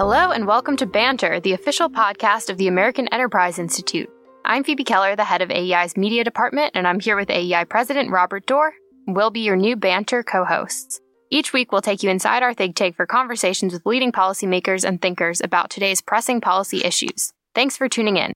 Hello, and welcome to Banter, the official podcast of the American Enterprise Institute. I'm Phoebe Keller, the head of AEI's media department, and I'm here with AEI President Robert Doar. We'll be your new Banter co hosts. Each week, we'll take you inside our think tank for conversations with leading policymakers and thinkers about today's pressing policy issues. Thanks for tuning in.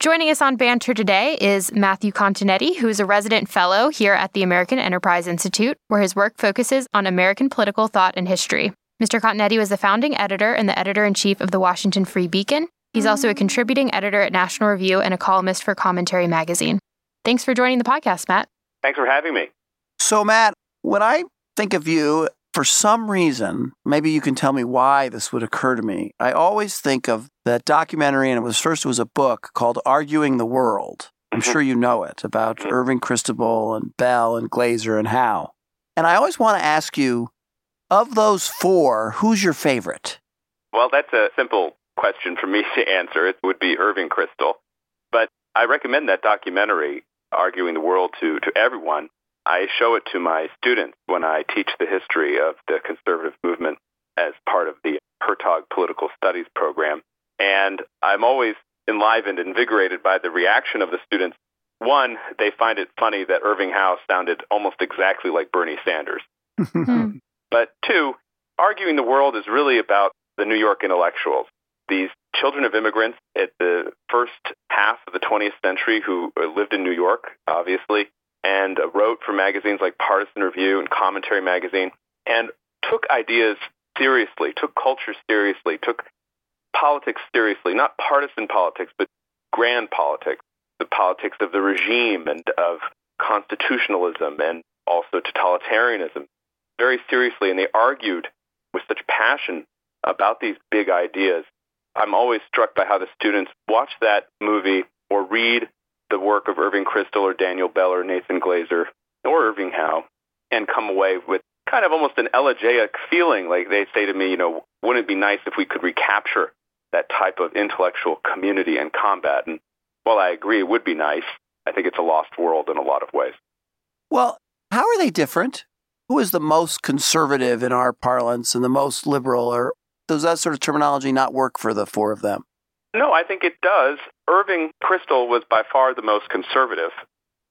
Joining us on Banter today is Matthew Continetti, who is a resident fellow here at the American Enterprise Institute, where his work focuses on American political thought and history. Mr. Continetti was the founding editor and the editor in chief of the Washington Free Beacon. He's also a contributing editor at National Review and a columnist for Commentary Magazine. Thanks for joining the podcast, Matt. Thanks for having me. So, Matt, when I think of you, for some reason, maybe you can tell me why this would occur to me. I always think of that documentary, and it was first it was a book called Arguing the World. I'm Mhm. sure you know it about Mhm. Irving Kristol and Bell and Glazer and Howe. And I always want to ask you, of those four, who's your favorite? Well, that's a simple question for me to answer. It would be Irving Kristol. But I recommend that documentary, Arguing the World, to, to everyone. I show it to my students when I teach the history of the conservative movement as part of the Hertog Political Studies program. And I'm always enlivened, invigorated by the reaction of the students. One, they find it funny that Irving Howe sounded almost exactly like Bernie Sanders. Hmm. But two, arguing the world is really about the New York intellectuals, these children of immigrants at the first half of the 20th century who uh, lived in New York, obviously, and wrote for magazines like Partisan Review and Commentary Magazine, and took ideas seriously, took culture seriously, took politics seriously, not partisan politics, but grand politics, the politics of the regime and of constitutionalism and also totalitarianism very seriously, and they argued with such passion about these big ideas. I'm always struck by how the students watch that movie or read the work of Irving Kristol or Daniel Bell or Nathan Glazer or Irving Howe and come away with kind of almost an elegiac feeling. Like they say to me, you know, wouldn't it be nice if we could recapture that type of intellectual community and combat? And while I agree it would be nice, I think it's a lost world in a lot of ways. Well, how are they different? Who is the most conservative in our parlance and the most liberal, or does that sort of terminology not work for the four of them? No, I think it does. Irving Kristol was by far the most conservative.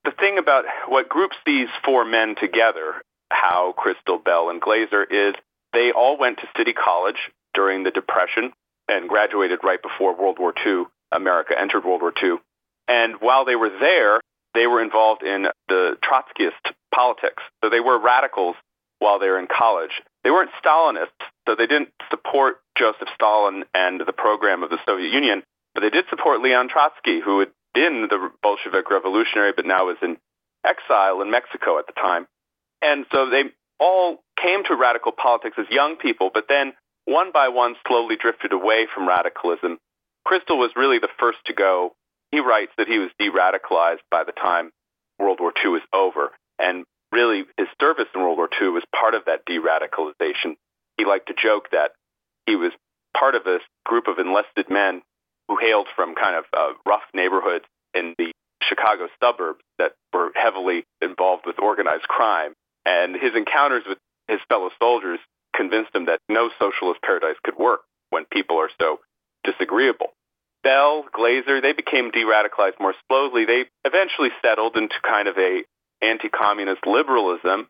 The thing about what groups these four men together, Howe, Kristol, Bell, and Glazer, is they all went to City College during the Depression and graduated right before World War II. America entered World War II. And while they were there, they were involved in the Trotskyist politics. So they were radicals while they were in college. They weren't Stalinists, so they didn't support Joseph Stalin and the program of the Soviet Union, but they did support Leon Trotsky, who had been the Bolshevik revolutionary but now was in exile in Mexico at the time. And so they all came to radical politics as young people, but then one by one slowly drifted away from radicalism. Kristol was really the first to go. He writes that he was de radicalized by the time World War II was over. And really, his service in World War II was part of that de radicalization. He liked to joke that he was part of a group of enlisted men who hailed from kind of uh, rough neighborhoods in the Chicago suburbs that were heavily involved with organized crime. And his encounters with his fellow soldiers convinced him that no socialist paradise could work when people are so disagreeable. Bell, Glazer, they became de-radicalized more slowly. They eventually settled into kind of a anti-communist liberalism,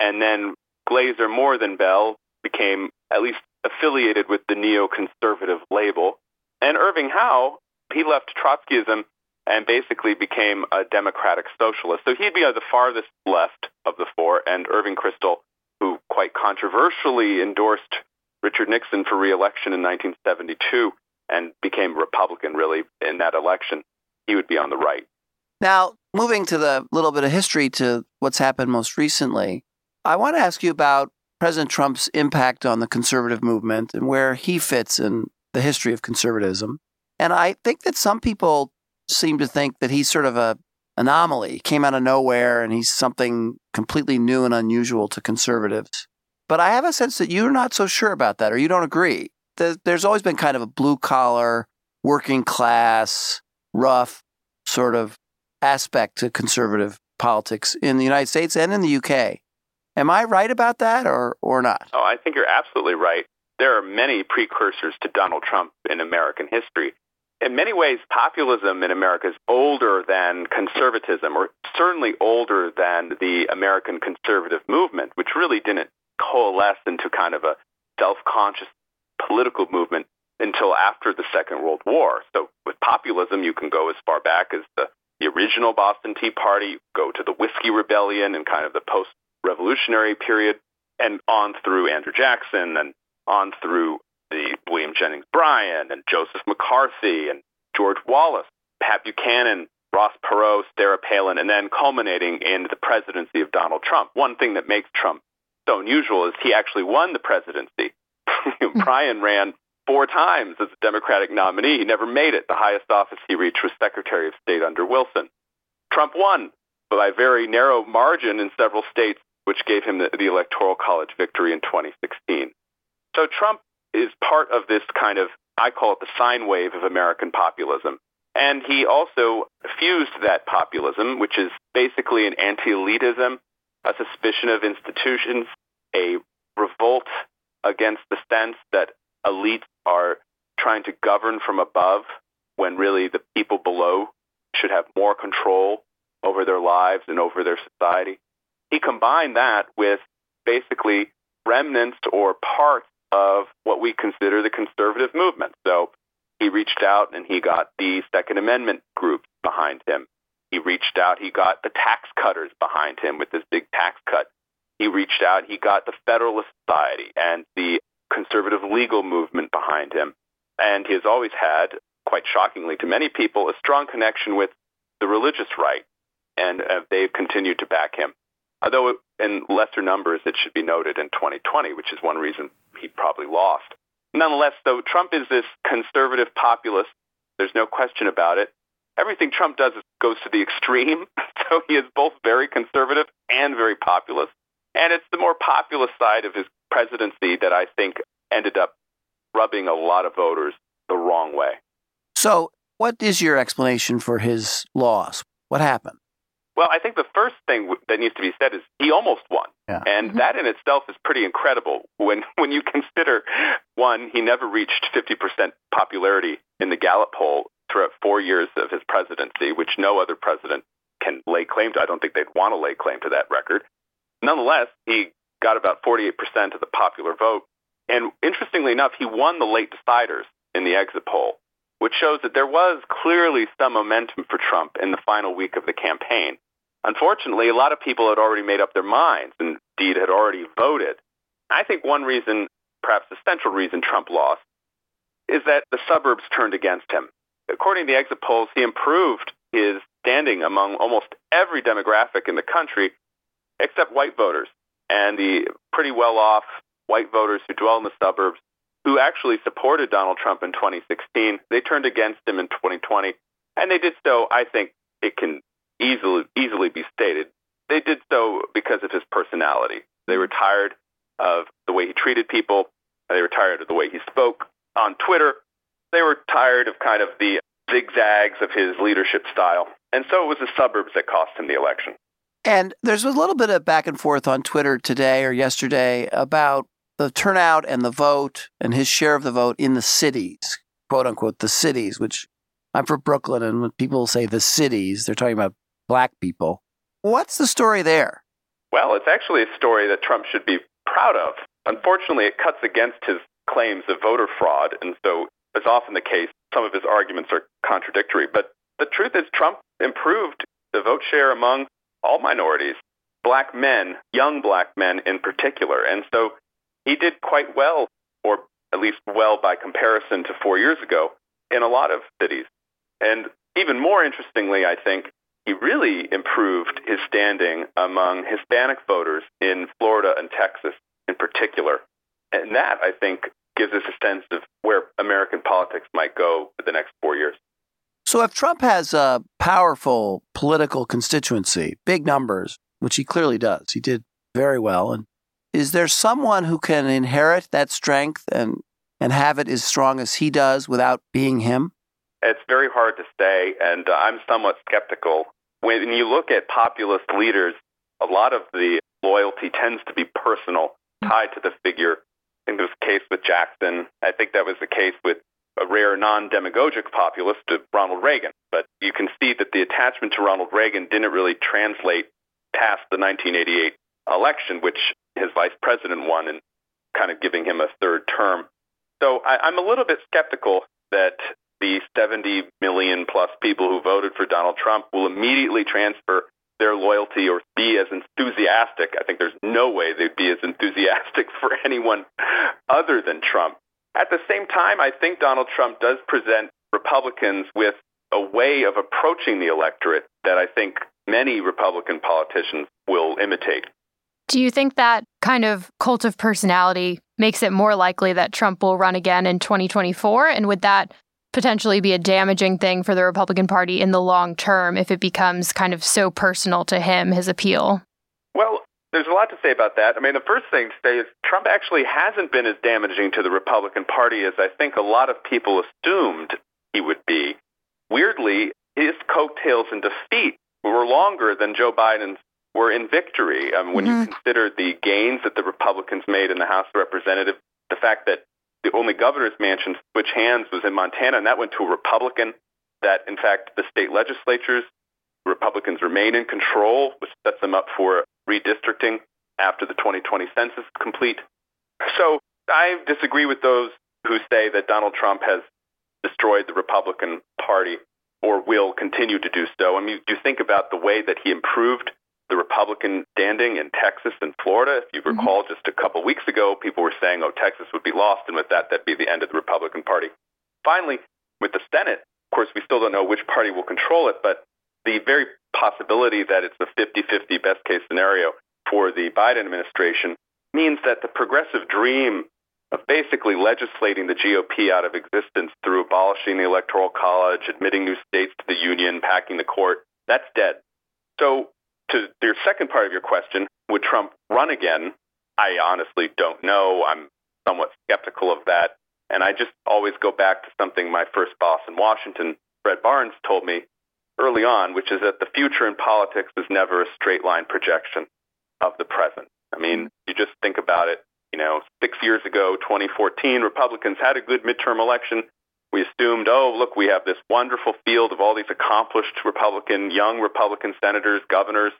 and then Glazer, more than Bell, became at least affiliated with the neoconservative label. And Irving Howe, he left Trotskyism and basically became a democratic socialist. So he'd be the farthest left of the four, and Irving Kristol, who quite controversially endorsed Richard Nixon for reelection in 1972 and became Republican really in that election, he would be on the right. Now, moving to the little bit of history to what's happened most recently, I want to ask you about President Trump's impact on the conservative movement and where he fits in the history of conservatism. And I think that some people seem to think that he's sort of a anomaly, came out of nowhere, and he's something completely new and unusual to conservatives. But I have a sense that you're not so sure about that, or you don't agree. There's always been kind of a blue collar, working class, rough sort of aspect to conservative politics in the United States and in the UK. Am I right about that or, or not? Oh, I think you're absolutely right. there are many precursors to Donald Trump in American history. In many ways, populism in America is older than conservatism, or certainly older than the American conservative movement, which really didn't coalesce into kind of a self conscious political movement until after the Second World War. So with populism, you can go as far back as the, the original Boston Tea Party, go to the Whiskey Rebellion and kind of the post revolutionary period, and on through Andrew Jackson and on through the William Jennings Bryan and Joseph McCarthy and George Wallace, Pat Buchanan, Ross Perot, Sarah Palin, and then culminating in the presidency of Donald Trump. One thing that makes Trump so unusual is he actually won the presidency. Bryan ran four times as a Democratic nominee. He never made it. The highest office he reached was Secretary of State under Wilson. Trump won by a very narrow margin in several states, which gave him the, the Electoral College victory in 2016. So Trump is part of this kind of, I call it the sine wave of American populism. And he also fused that populism, which is basically an anti-elitism, a suspicion of institutions, a revolt against the sense that elites are trying to govern from above when really the people below should have more control over their lives and over their society. He combined that with basically remnants or parts of what we consider the conservative movement. So he reached out and he got the Second Amendment group behind him. He reached out, he got the tax cutters behind him with this big tax cut. He reached out, he got the Federalist Society and the conservative legal movement behind him. And he has always had, quite shockingly to many people, a strong connection with the religious right. And uh, they've continued to back him. Although in lesser numbers, it should be noted in 2020, which is one reason he probably lost. Nonetheless, though, Trump is this conservative populist. There's no question about it. Everything Trump does goes to the extreme. So he is both very conservative and very populist. And it's the more populist side of his presidency that I think ended up rubbing a lot of voters the wrong way. So, what is your explanation for his loss? What happened? Well, I think the first thing that needs to be said is he almost won. Yeah. And mm-hmm. that in itself is pretty incredible when, when you consider one, he never reached 50% popularity in the Gallup poll throughout four years of his presidency, which no other president can lay claim to. I don't think they'd want to lay claim to that record. Nonetheless, he got about 48% of the popular vote. And interestingly enough, he won the late deciders in the exit poll, which shows that there was clearly some momentum for Trump in the final week of the campaign. Unfortunately, a lot of people had already made up their minds and indeed had already voted. I think one reason, perhaps the central reason Trump lost, is that the suburbs turned against him. According to the exit polls, he improved his standing among almost every demographic in the country except white voters and the pretty well off white voters who dwell in the suburbs who actually supported Donald Trump in 2016. They turned against him in 2020, and they did so, I think it can easily easily be stated. They did so because of his personality. They were tired of the way he treated people. They were tired of the way he spoke on Twitter. They were tired of kind of the zigzags of his leadership style. And so it was the suburbs that cost him the election. And there's a little bit of back and forth on Twitter today or yesterday about the turnout and the vote and his share of the vote in the cities, quote unquote, the cities, which I'm from Brooklyn. And when people say the cities, they're talking about black people. What's the story there? Well, it's actually a story that Trump should be proud of. Unfortunately, it cuts against his claims of voter fraud. And so, as often the case, some of his arguments are contradictory. But the truth is, Trump improved the vote share among all minorities, black men, young black men in particular. And so he did quite well, or at least well by comparison to four years ago, in a lot of cities. And even more interestingly, I think, he really improved his standing among Hispanic voters in Florida and Texas in particular. And that, I think, gives us a sense of where American politics might go for the next four years. So if Trump has a powerful political constituency, big numbers, which he clearly does, he did very well. And is there someone who can inherit that strength and and have it as strong as he does without being him? It's very hard to say, and uh, I'm somewhat skeptical. When you look at populist leaders, a lot of the loyalty tends to be personal, tied to the figure. I think there was a case with Jackson. I think that was the case with a rare non-demagogic populist, to Ronald Reagan. But you can see that the attachment to Ronald Reagan didn't really translate past the 1988 election, which his vice president won, and kind of giving him a third term. So I, I'm a little bit skeptical that the 70 million plus people who voted for Donald Trump will immediately transfer their loyalty or be as enthusiastic. I think there's no way they'd be as enthusiastic for anyone other than Trump. At the same time, I think Donald Trump does present Republicans with a way of approaching the electorate that I think many Republican politicians will imitate. Do you think that kind of cult of personality makes it more likely that Trump will run again in 2024? And would that potentially be a damaging thing for the Republican Party in the long term if it becomes kind of so personal to him, his appeal? Well, there's a lot to say about that. I mean, the first thing to say is Trump actually hasn't been as damaging to the Republican Party as I think a lot of people assumed he would be. Weirdly, his coattails in defeat were longer than Joe Biden's were in victory. Um, when mm-hmm. you consider the gains that the Republicans made in the House of Representatives, the fact that the only governor's mansion switch hands was in Montana, and that went to a Republican. That, in fact, the state legislatures, Republicans remain in control, which sets them up for redistricting after the 2020 census is complete. So I disagree with those who say that Donald Trump has destroyed the Republican Party or will continue to do so. I mean, do you think about the way that he improved the Republican standing in Texas and Florida. If you mm-hmm. recall, mm-hmm. just a couple weeks ago, people were saying, oh, Texas would be lost, and with that, that'd be the end of the Republican Party. Finally, with the Senate, of course, we still don't know which party will control it, but the very possibility that it's a 50 50 best case scenario for the Biden administration means that the progressive dream of basically legislating the GOP out of existence through abolishing the Electoral College, admitting new states to the Union, packing the court, that's dead. So to your second part of your question, would Trump run again? I honestly don't know. I'm somewhat skeptical of that. And I just always go back to something my first boss in Washington, Fred Barnes, told me early on, which is that the future in politics is never a straight line projection of the present. I mean, you just think about it. You know, six years ago, 2014, Republicans had a good midterm election we assumed, oh, look, we have this wonderful field of all these accomplished Republican, young Republican senators, governors,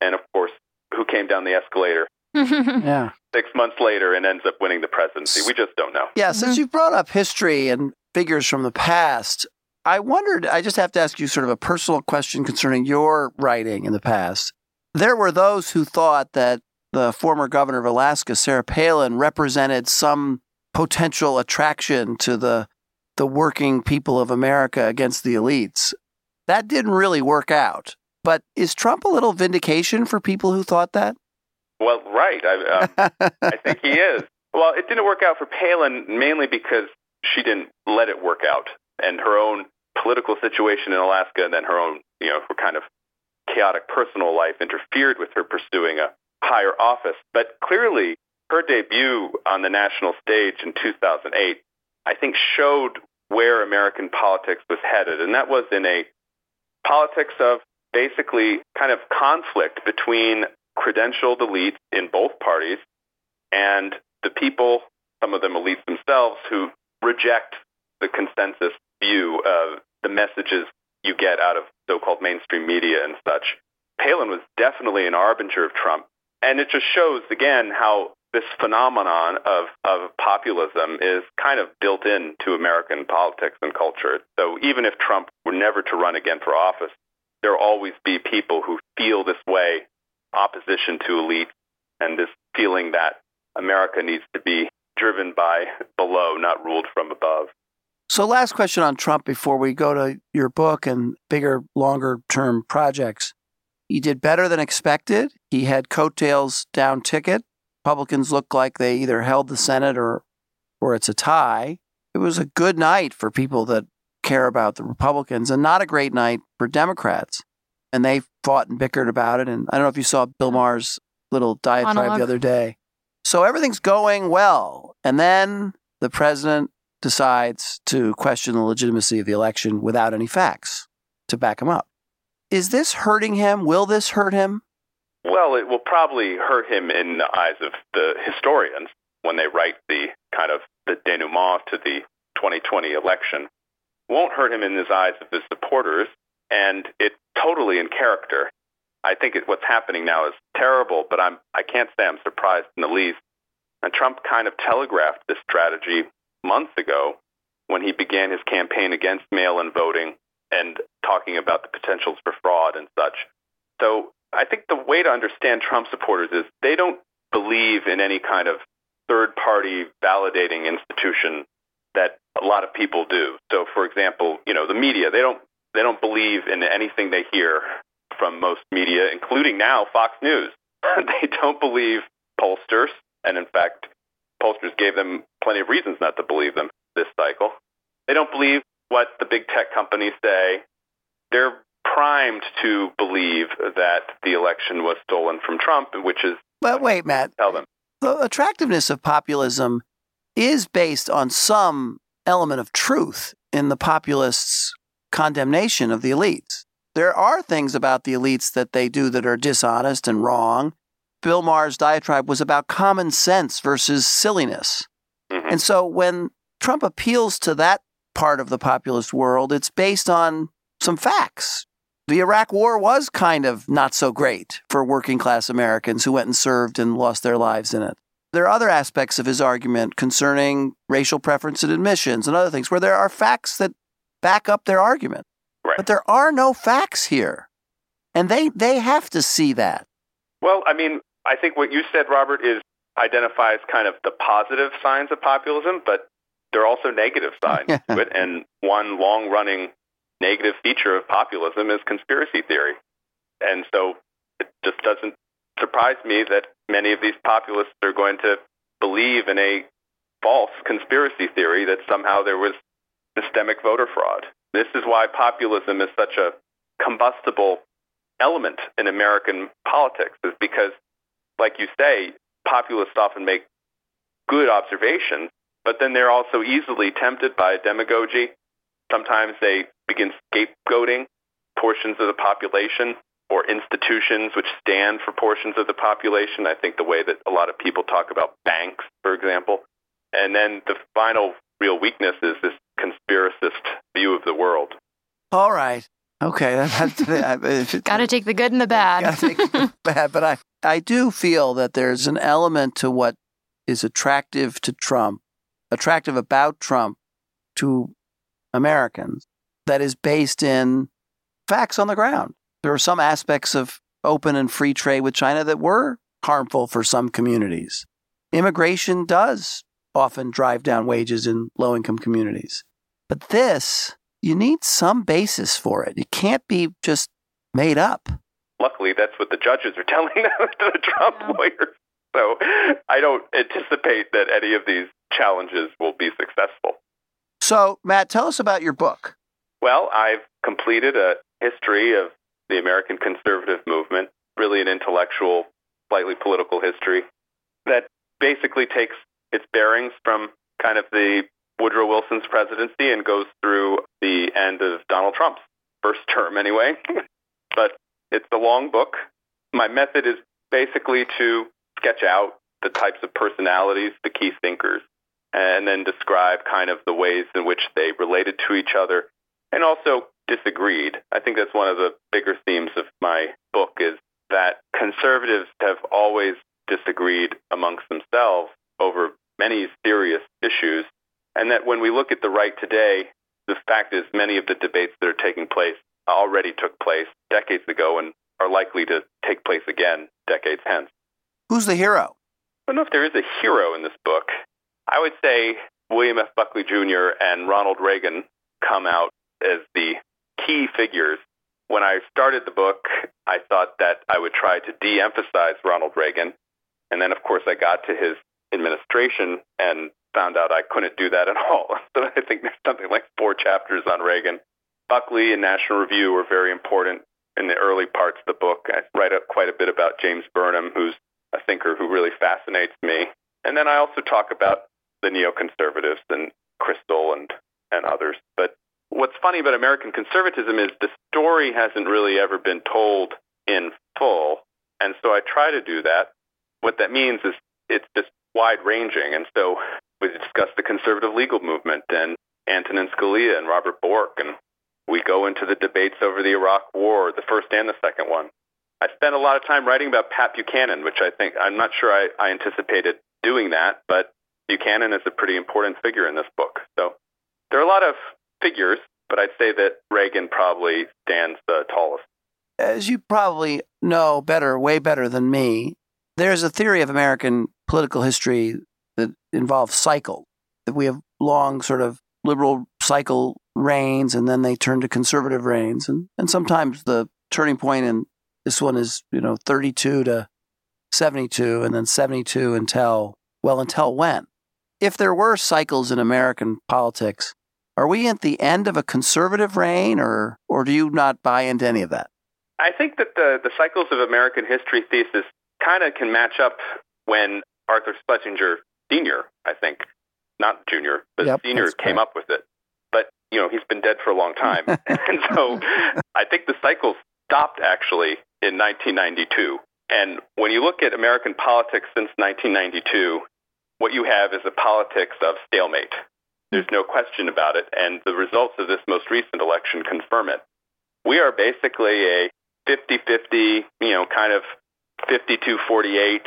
and of course, who came down the escalator yeah. six months later and ends up winning the presidency. We just don't know. Yeah, since mm-hmm. you've brought up history and figures from the past, I wondered, I just have to ask you sort of a personal question concerning your writing in the past. There were those who thought that the former governor of Alaska, Sarah Palin, represented some potential attraction to the the working people of America against the elites. That didn't really work out. But is Trump a little vindication for people who thought that? Well, right. I, um, I think he is. Well, it didn't work out for Palin mainly because she didn't let it work out, and her own political situation in Alaska, and then her own, you know, her kind of chaotic personal life interfered with her pursuing a higher office. But clearly, her debut on the national stage in 2008, I think, showed where American politics was headed. And that was in a politics of basically kind of conflict between credentialed elites in both parties and the people, some of them elites themselves, who reject the consensus view of the messages you get out of so-called mainstream media and such. Palin was definitely an arbinger of Trump. And it just shows, again, how this phenomenon of, of populism is kind of built into American politics and culture. So even if Trump were never to run again for office, there will always be people who feel this way, opposition to elite, and this feeling that America needs to be driven by below, not ruled from above. So, last question on Trump before we go to your book and bigger, longer term projects. He did better than expected. He had coattails down ticket. Republicans look like they either held the Senate or, or it's a tie. It was a good night for people that care about the Republicans and not a great night for Democrats. And they fought and bickered about it. And I don't know if you saw Bill Maher's little diatribe Monologue. the other day. So everything's going well. And then the president decides to question the legitimacy of the election without any facts to back him up. Is this hurting him? Will this hurt him? Well, it will probably hurt him in the eyes of the historians when they write the kind of the denouement to the 2020 election won't hurt him in his eyes of his supporters, and it's totally in character. I think it, what's happening now is terrible, but I'm I can't say I'm surprised in the least. And Trump kind of telegraphed this strategy months ago when he began his campaign against mail-in voting and talking about the potentials for fraud and such. So I think the way to understand Trump supporters is they don't believe in any kind of third-party validating institution that a lot of people do. So, for example, you know, the media they don't they don't believe in anything they hear from most media, including now Fox News. they don't believe pollsters, and in fact, pollsters gave them plenty of reasons not to believe them this cycle. They don't believe what the big tech companies say. They're primed to believe that the election was stolen from Trump, which is. But wait, Matt. Tell them. The attractiveness of populism is based on some element of truth in the populists' condemnation of the elites. There are things about the elites that they do that are dishonest and wrong. Bill Maher's diatribe was about common sense versus silliness. Mm-hmm. And so when Trump appeals to that part of the populist world, it's based on some facts. The Iraq War was kind of not so great for working class Americans who went and served and lost their lives in it. There are other aspects of his argument concerning racial preference and admissions and other things where there are facts that back up their argument. Right. But there are no facts here. And they, they have to see that. Well, I mean, I think what you said, Robert, is identifies kind of the positive signs of populism, but there are also negative sides to it. And one long running negative feature of populism is conspiracy theory. And so it just doesn't surprise me that many of these populists are going to believe in a false conspiracy theory that somehow there was systemic voter fraud. This is why populism is such a combustible element in American politics, is because, like you say, populists often make good observations but then they're also easily tempted by demagogy. Sometimes they begin scapegoating portions of the population or institutions which stand for portions of the population. I think the way that a lot of people talk about banks, for example. And then the final real weakness is this conspiracist view of the world. All right. Okay. Got to take the good and the bad. Got to take the bad. But I, I do feel that there's an element to what is attractive to Trump attractive about Trump to Americans that is based in facts on the ground. There are some aspects of open and free trade with China that were harmful for some communities. Immigration does often drive down wages in low income communities. But this, you need some basis for it. It can't be just made up. Luckily, that's what the judges are telling them the Trump yeah. lawyers. So I don't anticipate that any of these challenges will be successful. So, Matt, tell us about your book. Well, I've completed a history of the American conservative movement, really an intellectual, slightly political history that basically takes its bearings from kind of the Woodrow Wilson's presidency and goes through the end of Donald Trump's first term anyway. but it's a long book. My method is basically to sketch out the types of personalities, the key thinkers and then describe kind of the ways in which they related to each other and also disagreed. I think that's one of the bigger themes of my book is that conservatives have always disagreed amongst themselves over many serious issues and that when we look at the right today, the fact is many of the debates that are taking place already took place decades ago and are likely to take place again decades hence. Who's the hero? I don't know if there is a hero in this book. I would say William F. Buckley Jr. and Ronald Reagan come out as the key figures. When I started the book, I thought that I would try to de emphasize Ronald Reagan. And then, of course, I got to his administration and found out I couldn't do that at all. So I think there's something like four chapters on Reagan. Buckley and National Review were very important in the early parts of the book. I write up quite a bit about James Burnham, who's a thinker who really fascinates me. And then I also talk about the neoconservatives and Kristol and, and others. But what's funny about American conservatism is the story hasn't really ever been told in full. And so I try to do that. What that means is it's just wide ranging. And so we discuss the conservative legal movement and Antonin Scalia and Robert Bork, and we go into the debates over the Iraq War, the first and the second one. I spent a lot of time writing about Pat Buchanan, which I think I'm not sure I, I anticipated doing that, but Buchanan is a pretty important figure in this book. So there are a lot of figures, but I'd say that Reagan probably stands the tallest. As you probably know better, way better than me, there's a theory of American political history that involves cycles. That we have long sort of liberal cycle reigns and then they turn to conservative reigns. And, and sometimes the turning point in this one is, you know, 32 to 72 and then 72 until, well, until when? If there were cycles in American politics, are we at the end of a conservative reign or, or do you not buy into any of that? I think that the, the cycles of American history thesis kind of can match up when Arthur Schlesinger Sr., I think, not Junior, but Yep, Senior came correct. up with it. You know, he's been dead for a long time. and so I think the cycle stopped actually in 1992. And when you look at American politics since 1992, what you have is a politics of stalemate. There's no question about it. And the results of this most recent election confirm it. We are basically a 50-50, you know, kind of 52-48,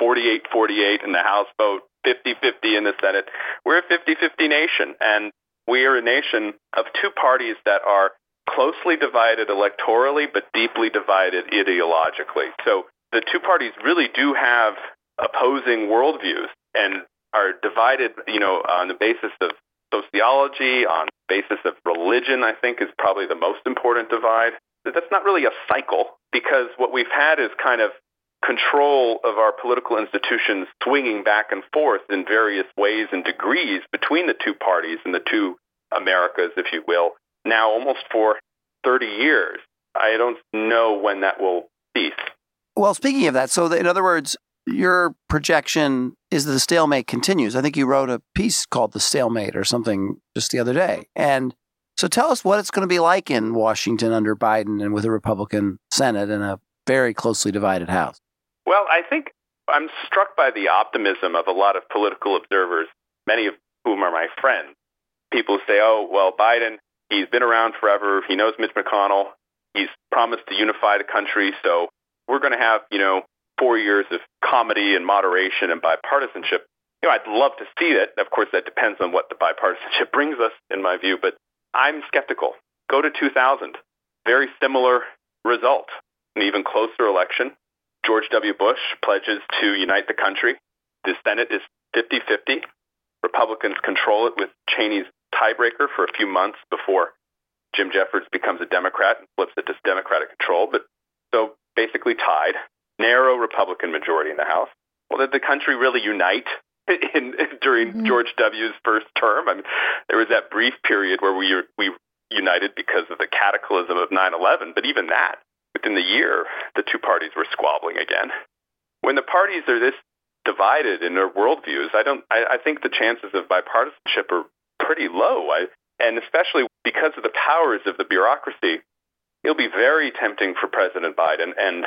48-48 in the House vote, 50-50 in the Senate. We're a 50-50 nation, and we are a nation of two parties that are closely divided electorally, but deeply divided ideologically. So the two parties really do have opposing worldviews and are divided, you know, on the basis of sociology, on the basis of religion, I think is probably the most important divide. That's not really a cycle because what we've had is kind of control of our political institutions swinging back and forth in various ways and degrees between the two parties and the two Americas, if you will, now almost for 30 years. I don't know when that will cease. Well, speaking of that, so in other words, your projection is that the stalemate continues. I think you wrote a piece called The Stalemate or something just the other day. And so tell us what it's going to be like in Washington under Biden and with a Republican Senate and a very closely divided House. Well, I think I'm struck by the optimism of a lot of political observers, many of whom are my friends. People say, oh, well, Biden, he's been around forever. He knows Mitch McConnell. He's promised to unify the country. So we're going to have, you know, four years of comedy and moderation and bipartisanship. You know, I'd love to see it. Of course, that depends on what the bipartisanship brings us, in my view, but I'm skeptical. Go to 2000. Very similar result. An even closer election. George W. Bush pledges to unite the country. The Senate is 50-50. Republicans control it with Cheney's tiebreaker for a few months before Jim Jeffords becomes a Democrat and flips it to Democratic control. But so basically tied. Narrow Republican majority in the House. Well, did the country really unite in, during Mhm. George W.'s first term? I mean, there was that brief period where we we united because of the cataclysm of 9/11, but even that, within the year, the two parties were squabbling again. When the parties are this divided in their worldviews, I don't. I, I think the chances of bipartisanship are pretty low. I, and especially because of the powers of the bureaucracy, it'll be very tempting for President Biden, and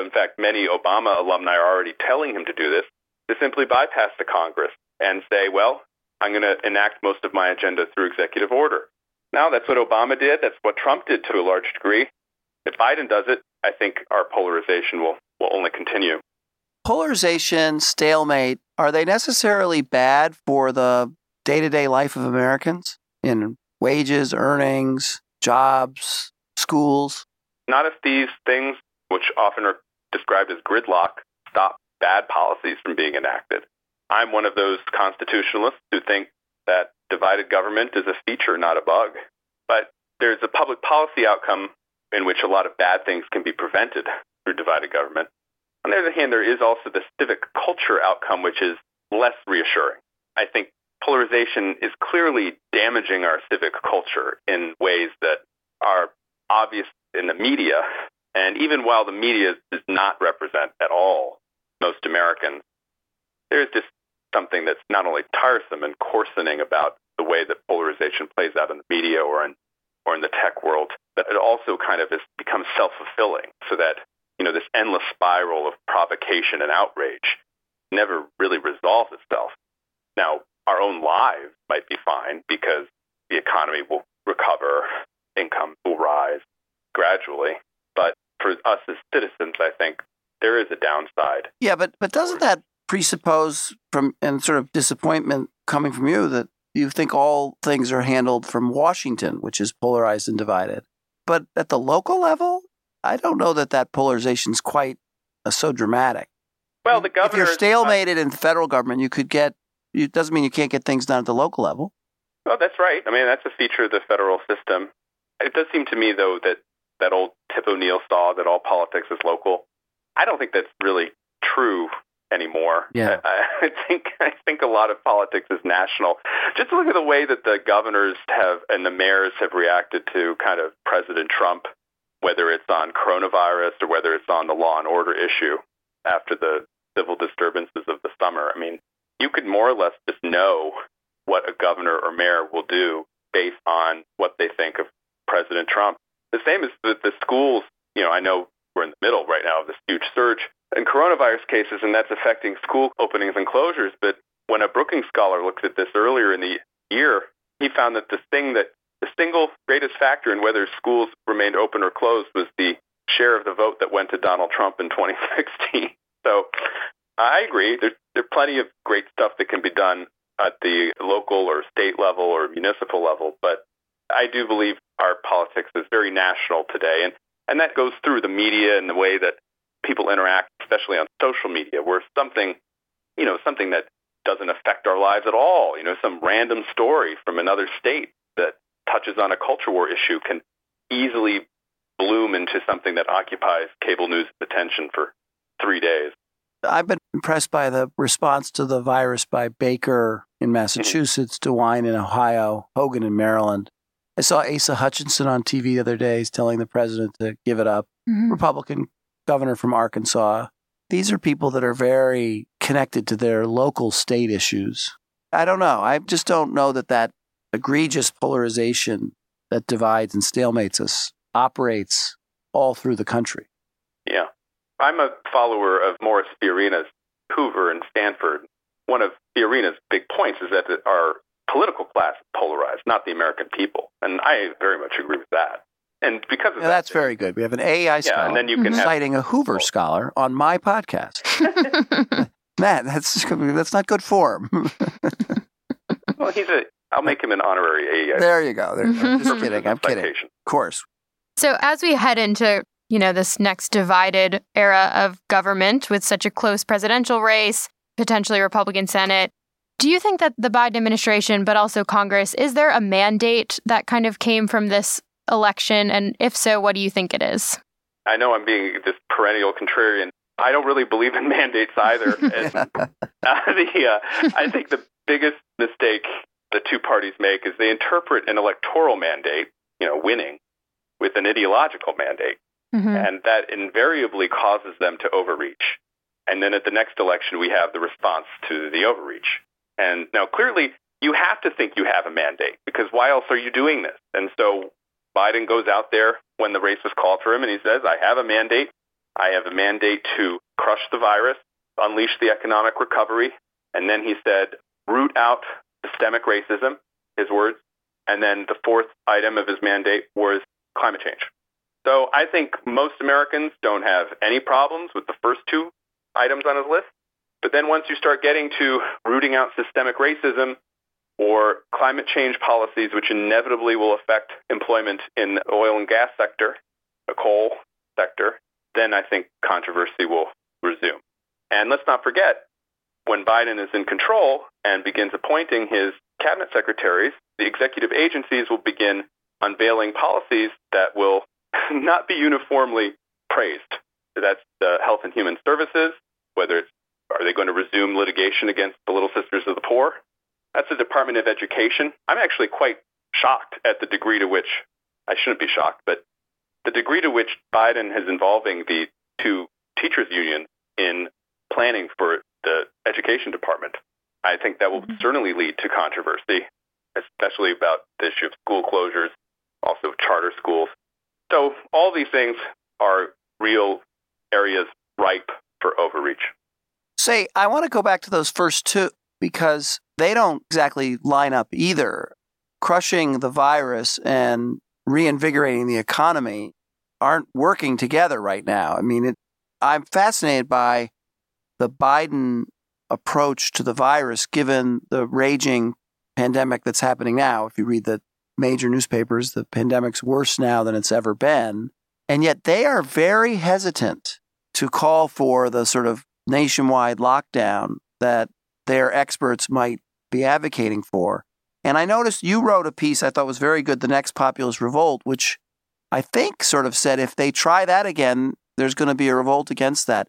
in fact, many Obama alumni are already telling him to do this, to simply bypass the Congress and say, well, I'm going to enact most of my agenda through executive order. Now, that's what Obama did. That's what Trump did to a large degree. If Biden does it, I think our polarization will, will only continue. Polarization, stalemate, are they necessarily bad for the day to day life of Americans in wages, earnings, jobs, schools? Not if these things, which often are described as gridlock, stop bad policies from being enacted. I'm one of those constitutionalists who think that divided government is a feature, not a bug. But there's a public policy outcome in which a lot of bad things can be prevented through divided government. On the other hand, there is also the civic culture outcome, which is less reassuring. I think polarization is clearly damaging our civic culture in ways that are obvious in the media. And even while the media does not represent at all most Americans, there's just something that's not only tiresome and coarsening about the way that polarization plays out in the media or in or in the tech world, but it also kind of has become self-fulfilling so that, you know, this endless spiral of provocation and outrage never really resolves itself. Now, our own lives might be fine because the economy will recover, income will rise gradually. But for us as citizens, I think there is a downside. Yeah, but but doesn't that presuppose from and sort of disappointment coming from you that you think all things are handled from Washington, which is polarized and divided. But at the local level, I don't know that that polarization is quite uh, so dramatic. Well, the governor. If you're stalemated in the federal government, you could get. It doesn't mean you can't get things done at the local level. Well, that's right. I mean, that's a feature of the federal system. It does seem to me, though, that that old Tip O'Neill saw that all politics is local. I don't think that's really true anymore. Yeah. I, I think I think a lot of politics is national. Just look at the way that the governors have and the mayors have reacted to kind of President Trump, whether it's on coronavirus or whether it's on the law and order issue after the civil disturbances of the summer. I mean, you could more or less just know what a governor or mayor will do based on what they think of President Trump. The same as the, the schools. You know, I know we're in the middle right now of this huge surge in coronavirus cases, and that's affecting school openings and closures. But when a Brookings scholar looked at this earlier in the year, he found that the thing that the single greatest factor in whether schools remained open or closed was the share of the vote that went to Donald Trump in 2016. So I agree. There's there's plenty of great stuff that can be done at the local or state level or municipal level, but I do believe our politics is very national today, and and that goes through the media and the way that people interact, especially on social media, where something, you know, something that doesn't affect our lives at all, you know, some random story from another state that touches on a culture war issue can easily bloom into something that occupies cable news attention for three days. I've been impressed by the response to the virus by Baker in mm-hmm. Massachusetts, DeWine in Ohio, Hogan in Maryland. I saw Asa Hutchinson on TV the other day He's telling the president to give it up. Mm-hmm. Republican governor from Arkansas. These are people that are very connected to their local state issues. I don't know. I just don't know that that egregious polarization that divides and stalemates us operates all through the country. Yeah. I'm a follower of Morris Fiorina's Hoover and Stanford. One of Fiorina's big points is that our political class is polarized, not the American people. And I very much agree with that. And because of yeah, that, that's very good. We have an AEI scholar yeah, and then you can citing a Hoover scholar on my podcast. Matt, that's that's not good form. well, he's a. I'll make him an honorary AEI. There you go. There you go. Just kidding. I'm kidding. Of course. So as we head into you know this next divided era of government with such a close presidential race, potentially Republican Senate, do you think that the Biden administration, but also Congress, is there a mandate that kind of came from this election? And if so, what do you think it is? I know I'm being this perennial contrarian. I don't really believe in mandates either. and, uh, the, uh, I think the biggest mistake the two parties make is they interpret an electoral mandate, you know, winning, with an ideological mandate. Mm-hmm. And that invariably causes them to overreach. And then at the next election, we have the response to the overreach. And now clearly, you have to think you have a mandate because why else are you doing this? And so Biden goes out there when the race was called for him and he says, I have a mandate. I have a mandate to crush the virus, unleash the economic recovery. And then he said, root out systemic racism, his words. And then the fourth item of his mandate was climate change. So I think most Americans don't have any problems with the first two items on his list. But then once you start getting to rooting out systemic racism, or climate change policies, which inevitably will affect employment in the oil and gas sector, the coal sector, then I think controversy will resume. And let's not forget, when Biden is in control and begins appointing his cabinet secretaries, the executive agencies will begin unveiling policies that will not be uniformly praised. That's the Health and Human Services, whether it's are they going to resume litigation against the Little Sisters of the Poor? That's the Department of Education. I'm actually quite shocked at the degree to which, I shouldn't be shocked, but the degree to which Biden is involving the two teachers unions in planning for the education department. I think that will mm-hmm. certainly lead to controversy, especially about the issue of school closures, also charter schools. So all these things are real areas ripe for overreach. Say, I want to go back to those first two because they don't exactly line up either. Crushing the virus and reinvigorating the economy aren't working together right now. I mean, it, I'm fascinated by the Biden approach to the virus given the raging pandemic that's happening now. If you read the major newspapers, the pandemic's worse now than it's ever been. And yet they are very hesitant to call for the sort of nationwide lockdown that their experts might be advocating for. And I noticed you wrote a piece I thought was very good, The Next Populist Revolt, which I think sort of said if they try that again, there's going to be a revolt against that.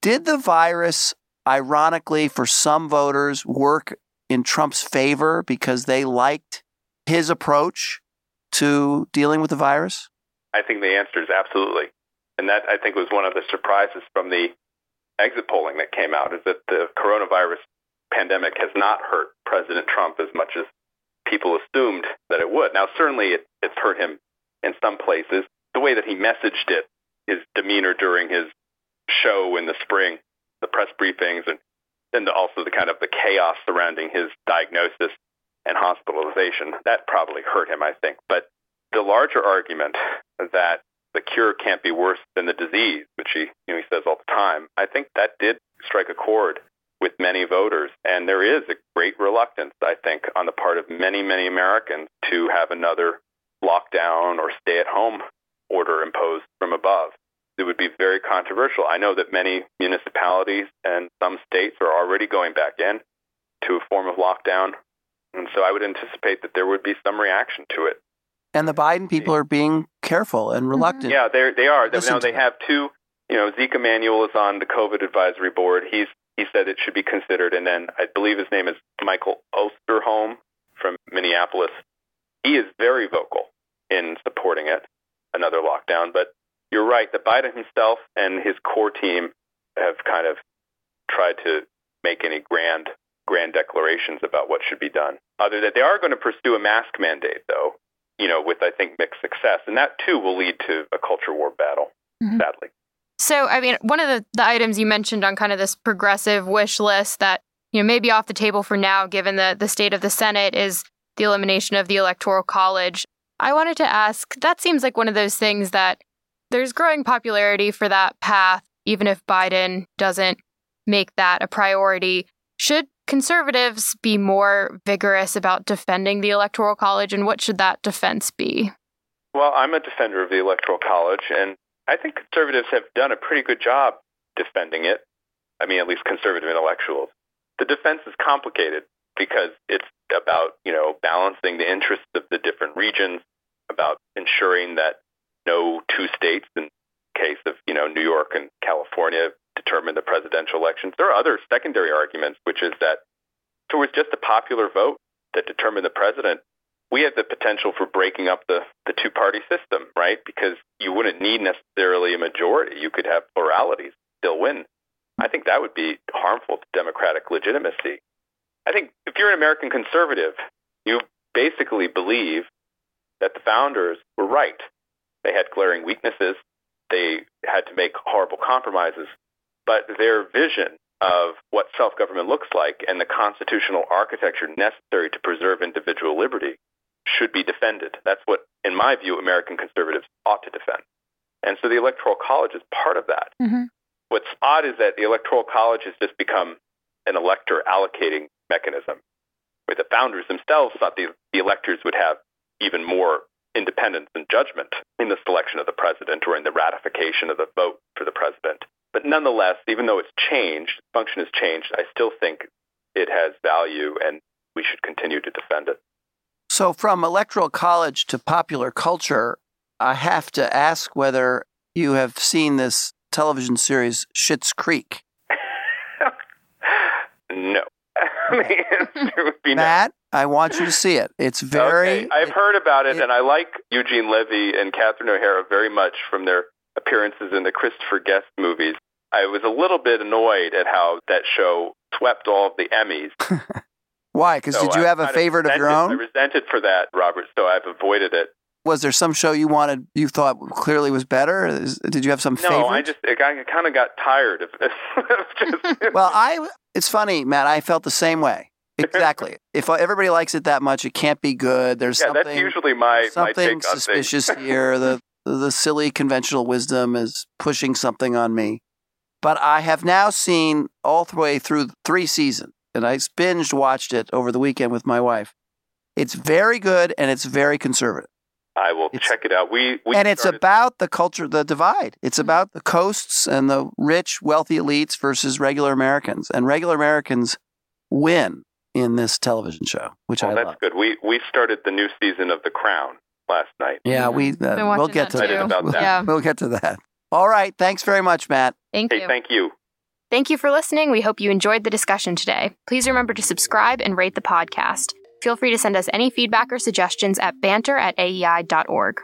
Did the virus, ironically, for some voters, work in Trump's favor because they liked his approach to dealing with the virus? I think the answer is absolutely. And that, I think, was one of the surprises from the exit polling that came out is that the coronavirus pandemic has not hurt President Trump as much as people assumed that it would. Now, certainly it, it's hurt him in some places. The way that he messaged it, his demeanor during his show in the spring, the press briefings, and then also the kind of the chaos surrounding his diagnosis and hospitalization, that probably hurt him, I think. But the larger argument that the cure can't be worse than the disease, which he, you know, he says all the time, I think that did strike a chord with many voters. And there is a great reluctance, I think, on the part of many, many Americans to have another lockdown or stay at home order imposed from above. It would be very controversial. I know that many municipalities and some states are already going back in to a form of lockdown. And so I would anticipate that there would be some reaction to it. And the Biden people are being careful and mm-hmm. reluctant. Yeah, they they are. Listen now they have two. You know, Zeke Emanuel is on the COVID advisory board. He's he said it should be considered, and then I believe his name is Michael Osterholm from Minneapolis. He is very vocal in supporting it, another lockdown. But you're right that Biden himself and his core team have kind of tried to make any grand grand declarations about what should be done. Other than they are going to pursue a mask mandate, though, you know, with I think mixed success, and that too will lead to a culture war battle. Mhm. Sadly, So, I mean, one of the, the items you mentioned on kind of this progressive wish list that, you know, may be off the table for now, given the, the state of the Senate, is the elimination of the Electoral College. I wanted to ask that seems like one of those things that there's growing popularity for that path, even if Biden doesn't make that a priority. Should conservatives be more vigorous about defending the Electoral College, and what should that defense be? well, I'm a defender of the Electoral College, and I think conservatives have done a pretty good job defending it. I mean, at least conservative intellectuals. The defense is complicated because it's about you know balancing the interests of the different regions, about ensuring that no two states, in case of you know New York and California, determine the presidential elections. There are other secondary arguments, which is that if it was just a popular vote that determined the president, we have the potential for breaking up the, the two party system, right? Because you wouldn't need necessarily a majority. You could have pluralities still win. I think that would be harmful to democratic legitimacy. I think if you're an American conservative, you basically believe that the founders were right. They had glaring weaknesses. They had to make horrible compromises. But their vision of what self government looks like and the constitutional architecture necessary to preserve individual liberty should be defended. That's what, in my view, American conservatives ought to defend. And so the Electoral College is part of that. Mm-hmm. What's odd is that the Electoral College has just become an elector allocating mechanism, where the founders themselves thought the, the electors would have even more independence and judgment in the selection of the president or in the ratification of the vote for the president. But nonetheless, even though it's changed, function has changed, I still think it has value and we should continue to defend it. So, from electoral college to popular culture, I have to ask whether you have seen this television series Schitt's Creek. no. the answer would be no. Matt, I want you to see it. It's very. Okay. I've heard about it, it- and I like Eugene Levy and Catherine O'Hara very much from their appearances in the Christopher Guest movies. I was a little bit annoyed at how that show swept all of the Emmys. Why? Because So did you I have a favorite of your own? I resented for that, Robert, so I've avoided it. Was there some show you wanted, you thought clearly was better? Is, did you have some no, favorite? I just I kind of got tired of this. just, well, I. It's funny, Matt. I felt the same way. Exactly. if everybody likes it that much, it can't be good. There's yeah, something. that's usually my something my take suspicious here. The the silly conventional wisdom is pushing something on me. But I have now seen all the way through three seasons, and I binged watched it over the weekend with my wife. It's very good and it's very conservative. I will It's- check it out. We, we and it's started- about the culture, the divide. It's about the coasts and the rich, wealthy elites versus regular Americans. And regular Americans win in this television show, which Oh, I that's love. good. We we started the new season of The Crown last night. Yeah, we uh, we'll get to that that. about We'll, that. Yeah. we'll get to that. All right. Thanks very much, Matt. Thank Hey, you. thank you. Thank you for listening. We hope you enjoyed the discussion today. Please remember to subscribe and rate the podcast. Feel free to send us any feedback or suggestions at banter at aei.org.